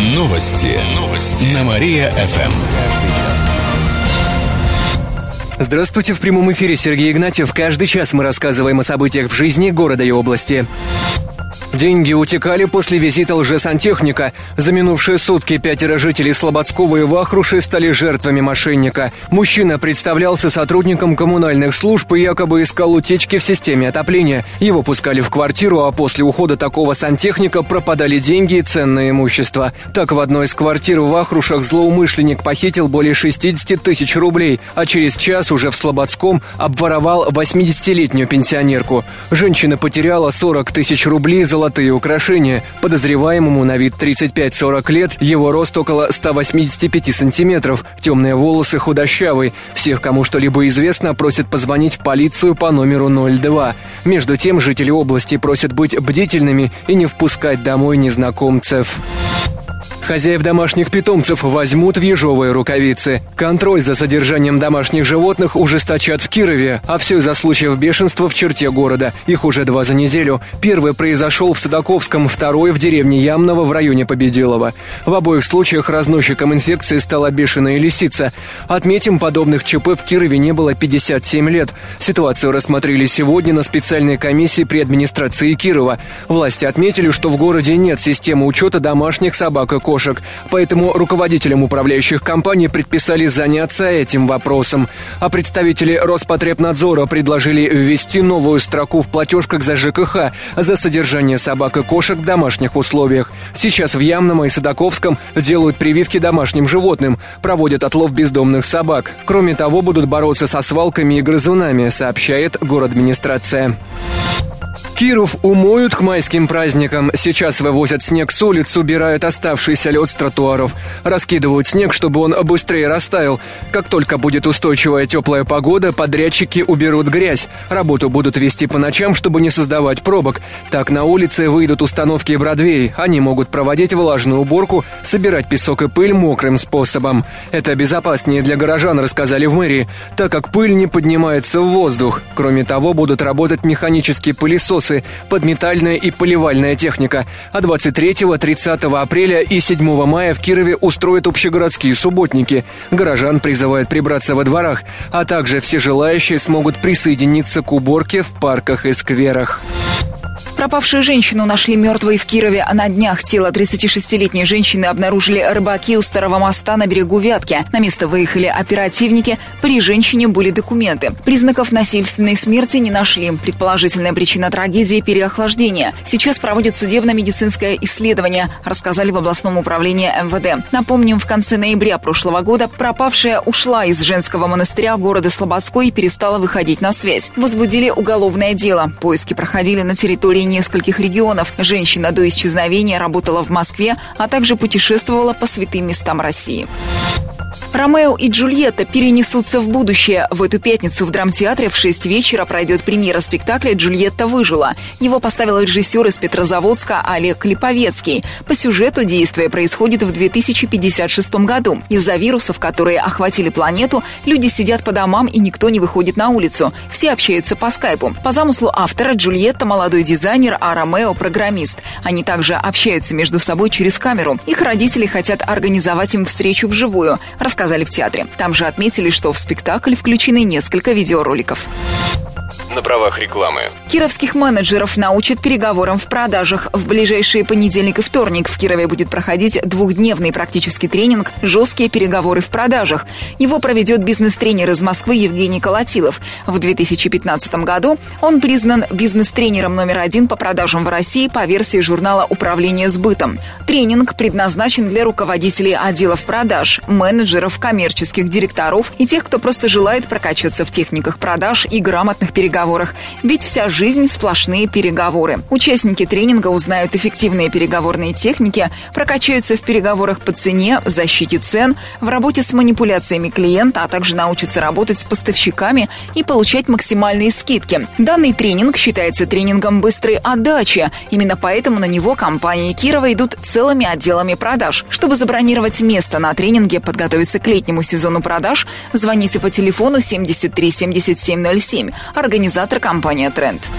Новости. Новости. На Мария-ФМ. Здравствуйте, в прямом эфире Сергей Игнатьев. Каждый час мы рассказываем о событиях в жизни города и области. Деньги утекали после визита лжесантехника. За минувшие сутки пятеро жителей Слободского и Вахруши стали жертвами мошенника. Мужчина представлялся сотрудником коммунальных служб и якобы искал утечки в системе отопления. Его пускали в квартиру, а после ухода такого сантехника пропадали деньги и ценное имущество. Так, в одной из квартир в Вахрушах злоумышленник похитил более 60 тысяч рублей, а через час уже в Слободском обворовал 80-летнюю пенсионерку. Женщина потеряла 40 тысяч рублей за золотые украшения. Подозреваемому на вид 35-40 лет, его рост около 185 сантиметров, темные волосы худощавый. Всех, кому что-либо известно, просят позвонить в полицию по номеру 02. Между тем, жители области просят быть бдительными и не впускать домой незнакомцев. Хозяев домашних питомцев возьмут в ежовые рукавицы. Контроль за содержанием домашних животных ужесточат в Кирове, а все из-за случаев бешенства в черте города. Их уже два за неделю. Первый произошел в Садаковском, второй в деревне Ямного в районе Победилова. В обоих случаях разносчиком инфекции стала бешеная лисица. Отметим, подобных ЧП в Кирове не было 57 лет. Ситуацию рассмотрели сегодня на специальной комиссии при администрации Кирова. Власти отметили, что в городе нет системы учета домашних собак и кошек девушек, поэтому руководителям управляющих компаний предписали заняться этим вопросом. А представители Роспотребнадзора предложили ввести новую строку в платежках за ЖКХ за содержание собак и кошек в домашних условиях. Сейчас в Ямном и Садаковском делают прививки домашним животным, проводят отлов бездомных собак. Кроме того, будут бороться со свалками и грызунами, сообщает город администрация. Киров умоют к майским праздникам. Сейчас вывозят снег с улиц, убирают оставшийся лед с тротуаров. Раскидывают снег, чтобы он быстрее растаял. Как только будет устойчивая теплая погода, подрядчики уберут грязь. Работу будут вести по ночам, чтобы не создавать пробок. Так на улице выйдут установки Бродвей. Они могут проводить влажную уборку, собирать песок и пыль мокрым способом. Это безопаснее для горожан, рассказали в мэрии, так как пыль не поднимается в воздух. Кроме того, будут работать механические пылесосы подметальная и поливальная техника. А 23, 30 апреля и 7 мая в Кирове устроят общегородские субботники. Горожан призывают прибраться во дворах, а также все желающие смогут присоединиться к уборке в парках и скверах. Пропавшую женщину нашли мертвой в Кирове. А на днях тело 36-летней женщины обнаружили рыбаки у Старого моста на берегу Вятки. На место выехали оперативники. При женщине были документы. Признаков насильственной смерти не нашли. Предположительная причина трагедии – переохлаждение. Сейчас проводят судебно-медицинское исследование, рассказали в областном управлении МВД. Напомним, в конце ноября прошлого года пропавшая ушла из женского монастыря города Слободской и перестала выходить на связь. Возбудили уголовное дело. Поиски проходили на территории нескольких регионов. Женщина до исчезновения работала в Москве, а также путешествовала по святым местам России. Ромео и Джульетта перенесутся в будущее. В эту пятницу в драмтеатре в 6 вечера пройдет премьера спектакля «Джульетта выжила». Его поставил режиссер из Петрозаводска Олег Липовецкий. По сюжету действие происходит в 2056 году. Из-за вирусов, которые охватили планету, люди сидят по домам и никто не выходит на улицу. Все общаются по скайпу. По замыслу автора Джульетта – молодой дизайнер, а Ромео – программист. Они также общаются между собой через камеру. Их родители хотят организовать им встречу вживую – рассказали в театре. Там же отметили, что в спектакль включены несколько видеороликов на правах рекламы. Кировских менеджеров научат переговорам в продажах. В ближайшие понедельник и вторник в Кирове будет проходить двухдневный практический тренинг «Жесткие переговоры в продажах». Его проведет бизнес-тренер из Москвы Евгений Колотилов. В 2015 году он признан бизнес-тренером номер один по продажам в России по версии журнала «Управление сбытом». Тренинг предназначен для руководителей отделов продаж, менеджеров, коммерческих директоров и тех, кто просто желает прокачаться в техниках продаж и грамотных переговоров переговорах, ведь вся жизнь – сплошные переговоры. Участники тренинга узнают эффективные переговорные техники, прокачаются в переговорах по цене, защите цен, в работе с манипуляциями клиента, а также научатся работать с поставщиками и получать максимальные скидки. Данный тренинг считается тренингом быстрой отдачи. Именно поэтому на него компании Кирова идут целыми отделами продаж. Чтобы забронировать место на тренинге, подготовиться к летнему сезону продаж, звоните по телефону 73 7707. Организация организатор компания «Тренд».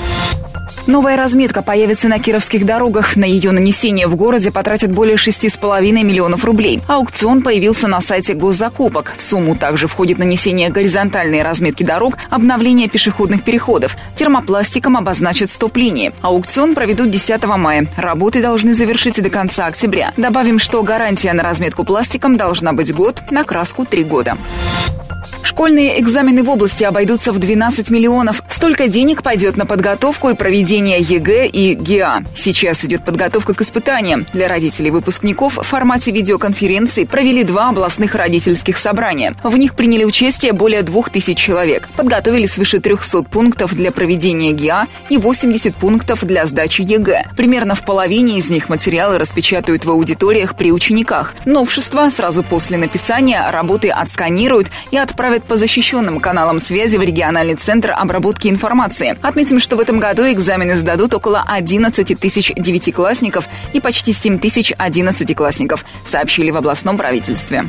Новая разметка появится на кировских дорогах. На ее нанесение в городе потратят более 6,5 миллионов рублей. Аукцион появился на сайте госзакупок. В сумму также входит нанесение горизонтальной разметки дорог, обновление пешеходных переходов. Термопластиком обозначат стоп-линии. Аукцион проведут 10 мая. Работы должны завершить до конца октября. Добавим, что гарантия на разметку пластиком должна быть год, на краску 3 года. Школьные экзамены в области обойдутся в 12 миллионов. Столько денег пойдет на подготовку и проведение ЕГЭ и ГИА. Сейчас идет подготовка к испытаниям. Для родителей выпускников в формате видеоконференции провели два областных родительских собрания. В них приняли участие более 2000 человек. Подготовили свыше 300 пунктов для проведения ГИА и 80 пунктов для сдачи ЕГЭ. Примерно в половине из них материалы распечатают в аудиториях при учениках. Новшество сразу после написания работы отсканируют и отправят отправят по защищенным каналам связи в региональный центр обработки информации. Отметим, что в этом году экзамены сдадут около 11 тысяч девятиклассников и почти 7 тысяч одиннадцатиклассников, сообщили в областном правительстве.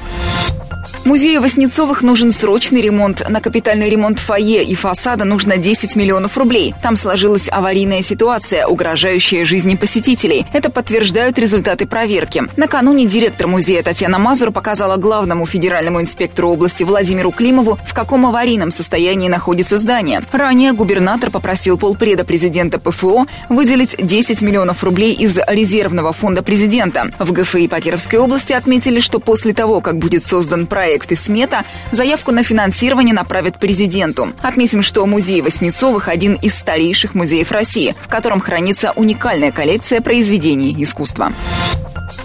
Музею Васнецовых нужен срочный ремонт. На капитальный ремонт фойе и фасада нужно 10 миллионов рублей. Там сложилась аварийная ситуация, угрожающая жизни посетителей. Это подтверждают результаты проверки. Накануне директор музея Татьяна Мазур показала главному федеральному инспектору области Владимиру Климову, в каком аварийном состоянии находится здание. Ранее губернатор попросил полпреда президента ПФО выделить 10 миллионов рублей из резервного фонда президента. В ГФИ по Кировской области отметили, что после того, как будет создан проект и смета, заявку на финансирование направят президенту. Отметим, что музей Васнецовых – один из старейших музеев России, в котором хранится уникальная коллекция произведений искусства.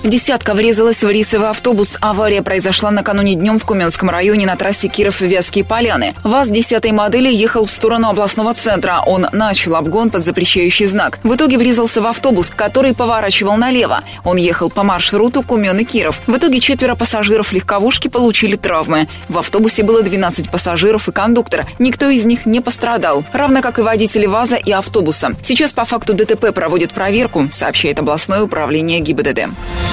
Десятка врезалась в рейсовый автобус. Авария произошла накануне днем в Куменском районе на трассе Киров-Вятские поляны. ВАЗ 10 модели ехал в сторону областного центра. Он начал обгон под запрещающий знак. В итоге врезался в автобус, который поворачивал налево. Он ехал по маршруту Кумен и Киров. В итоге четверо пассажиров легковушки получили травмы. В автобусе было 12 пассажиров и кондуктор. Никто из них не пострадал. Равно как и водители ВАЗа и автобуса. Сейчас по факту ДТП проводят проверку, сообщает областное управление ГИБДД.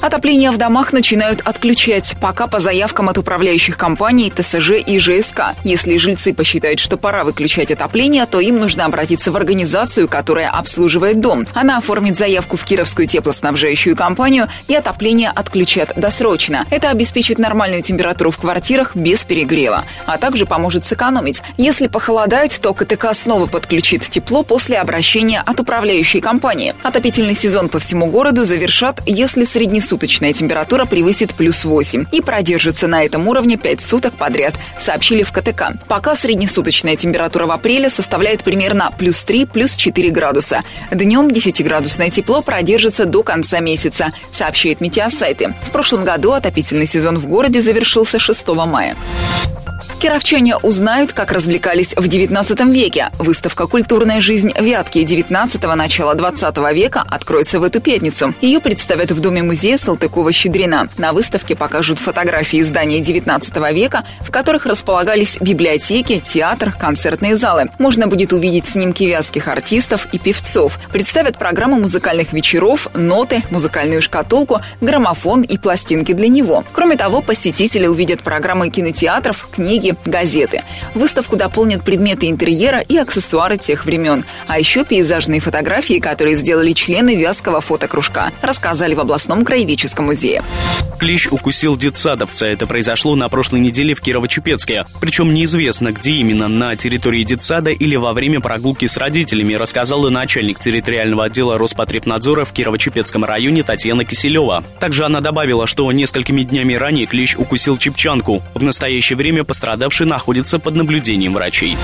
Отопление в домах начинают отключать, пока по заявкам от управляющих компаний ТСЖ и ЖСК. Если жильцы посчитают, что пора выключать отопление, то им нужно обратиться в организацию, которая обслуживает дом. Она оформит заявку в Кировскую теплоснабжающую компанию и отопление отключат досрочно. Это обеспечит нормальную температуру в квартирах без перегрева, а также поможет сэкономить. Если похолодает, то КТК снова подключит тепло после обращения от управляющей компании. Отопительный сезон по всему городу завершат, если средний суточная температура превысит плюс 8 и продержится на этом уровне 5 суток подряд, сообщили в КТК. Пока среднесуточная температура в апреле составляет примерно плюс 3, плюс 4 градуса. Днем 10-градусное тепло продержится до конца месяца, сообщает Метеосайты. В прошлом году отопительный сезон в городе завершился 6 мая. Кировчане узнают, как развлекались в XIX веке. Выставка «Культурная жизнь Вятки» XIX – начала XX века откроется в эту пятницу. Ее представят в Доме-музея Салтыкова-Щедрина. На выставке покажут фотографии зданий XIX века, в которых располагались библиотеки, театр, концертные залы. Можно будет увидеть снимки вятских артистов и певцов. Представят программу музыкальных вечеров, ноты, музыкальную шкатулку, граммофон и пластинки для него. Кроме того, посетители увидят программы кинотеатров, книги, книги, газеты. Выставку дополнят предметы интерьера и аксессуары тех времен, а еще пейзажные фотографии, которые сделали члены Вязского фотокружка, рассказали в областном краеведческом музее. Клещ укусил детсадовца. Это произошло на прошлой неделе в Кирово-Чепецке. Причем неизвестно, где именно, на территории детсада или во время прогулки с родителями, рассказала начальник территориального отдела Роспотребнадзора в Кирово-Чепецком районе Татьяна Киселева. Также она добавила, что несколькими днями ранее клещ укусил чепчанку. В настоящее время пострадал пострадавший находится под наблюдением врачей.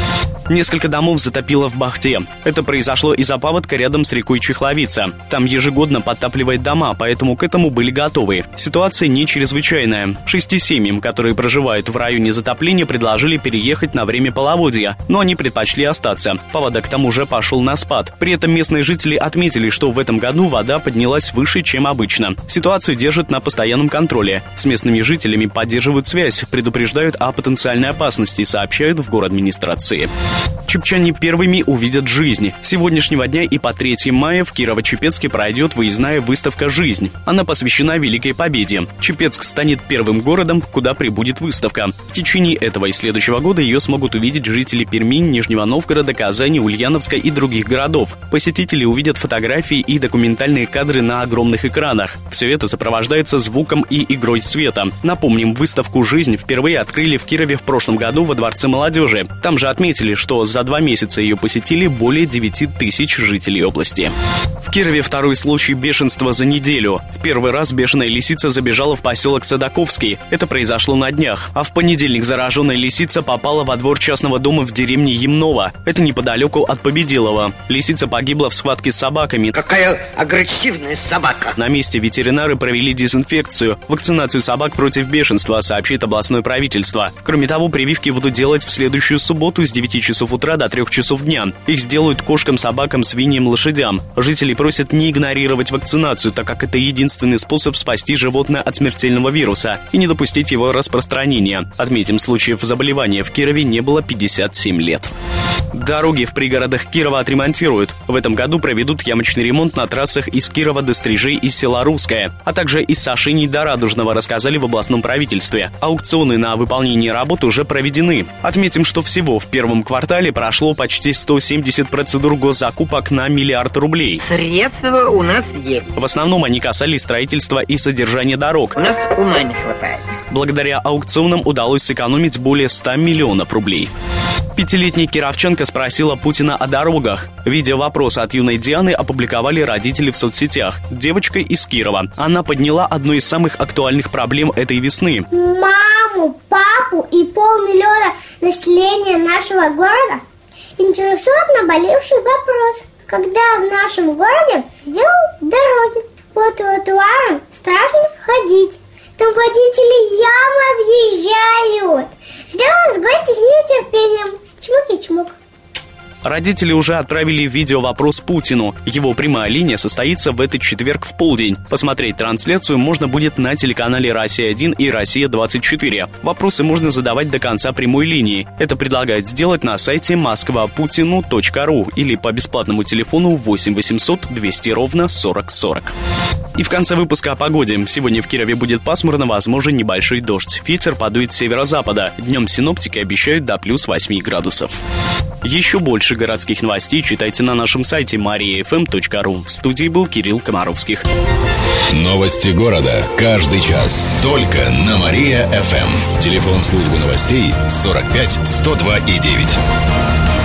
Несколько домов затопило в Бахте. Это произошло из-за паводка рядом с рекой Чехловица. Там ежегодно подтапливает дома, поэтому к этому были готовы. Ситуация не чрезвычайная. Шести семьям, которые проживают в районе затопления, предложили переехать на время половодья, но они предпочли остаться. Паводок к тому же пошел на спад. При этом местные жители отметили, что в этом году вода поднялась выше, чем обычно. Ситуацию держат на постоянном контроле. С местными жителями поддерживают связь, предупреждают о потенциальном смертельной опасности, сообщают в город администрации. Чепчане первыми увидят жизнь. С сегодняшнего дня и по 3 мая в Кирово-Чепецке пройдет выездная выставка «Жизнь». Она посвящена Великой Победе. Чепецк станет первым городом, куда прибудет выставка. В течение этого и следующего года ее смогут увидеть жители Перми, Нижнего Новгорода, Казани, Ульяновска и других городов. Посетители увидят фотографии и документальные кадры на огромных экранах. Все это сопровождается звуком и игрой света. Напомним, выставку «Жизнь» впервые открыли в Кирове в прошлом году во Дворце молодежи. Там же отметили, что за два месяца ее посетили более 9 тысяч жителей области. В Кирове второй случай бешенства за неделю. В первый раз бешеная лисица забежала в поселок Садаковский. Это произошло на днях. А в понедельник зараженная лисица попала во двор частного дома в деревне Емнова. Это неподалеку от Победилова. Лисица погибла в схватке с собаками. Какая агрессивная собака! На месте ветеринары провели дезинфекцию, вакцинацию собак против бешенства, сообщит областное правительство. Кроме того, прививки будут делать в следующую субботу с 9 часов утра до 3 часов дня. Их сделают кошкам, собакам, свиньям, лошадям. Жители просят не игнорировать вакцинацию, так как это единственный способ спасти животное от смертельного вируса и не допустить его распространения. Отметим, случаев заболевания в Кирове не было 57 лет. Дороги в пригородах Кирова отремонтируют. В этом году проведут ямочный ремонт на трассах из Кирова до Стрижей и села Русское, а также из Сашини до Радужного, рассказали в областном правительстве. Аукционы на выполнение работ уже проведены. Отметим, что всего в первом квартале прошло почти 170 процедур госзакупок на миллиард рублей. Средства у нас есть. В основном они касались строительства и содержания дорог. У нас ума не хватает. Благодаря аукционам удалось сэкономить более 100 миллионов рублей. Пятилетний Кировченко спросила Путина о дорогах. Видео вопроса от юной Дианы опубликовали родители в соцсетях. Девочка из Кирова. Она подняла одну из самых актуальных проблем этой весны. Маму, папу и полмиллиона населения нашего города интересует наболевший вопрос. Когда в нашем городе сделают дороги, по тротуарам страшно ходить. Там водители ямы объезжают. Ждем вас гости с нетерпением. Чмок чмок. Родители уже отправили видео вопрос Путину. Его прямая линия состоится в этот четверг в полдень. Посмотреть трансляцию можно будет на телеканале «Россия-1» и «Россия-24». Вопросы можно задавать до конца прямой линии. Это предлагают сделать на сайте москвапутину.ру или по бесплатному телефону 8 800 200 ровно 40 40. И в конце выпуска о погоде. Сегодня в Кирове будет пасмурно, возможен небольшой дождь. Ветер подует с северо-запада. Днем синоптики обещают до плюс 8 градусов. Еще больше городских новостей читайте на нашем сайте mariafm.ru. В студии был Кирилл Комаровских. Новости города. Каждый час. Только на Мария-ФМ. Телефон службы новостей 45 102 и 9.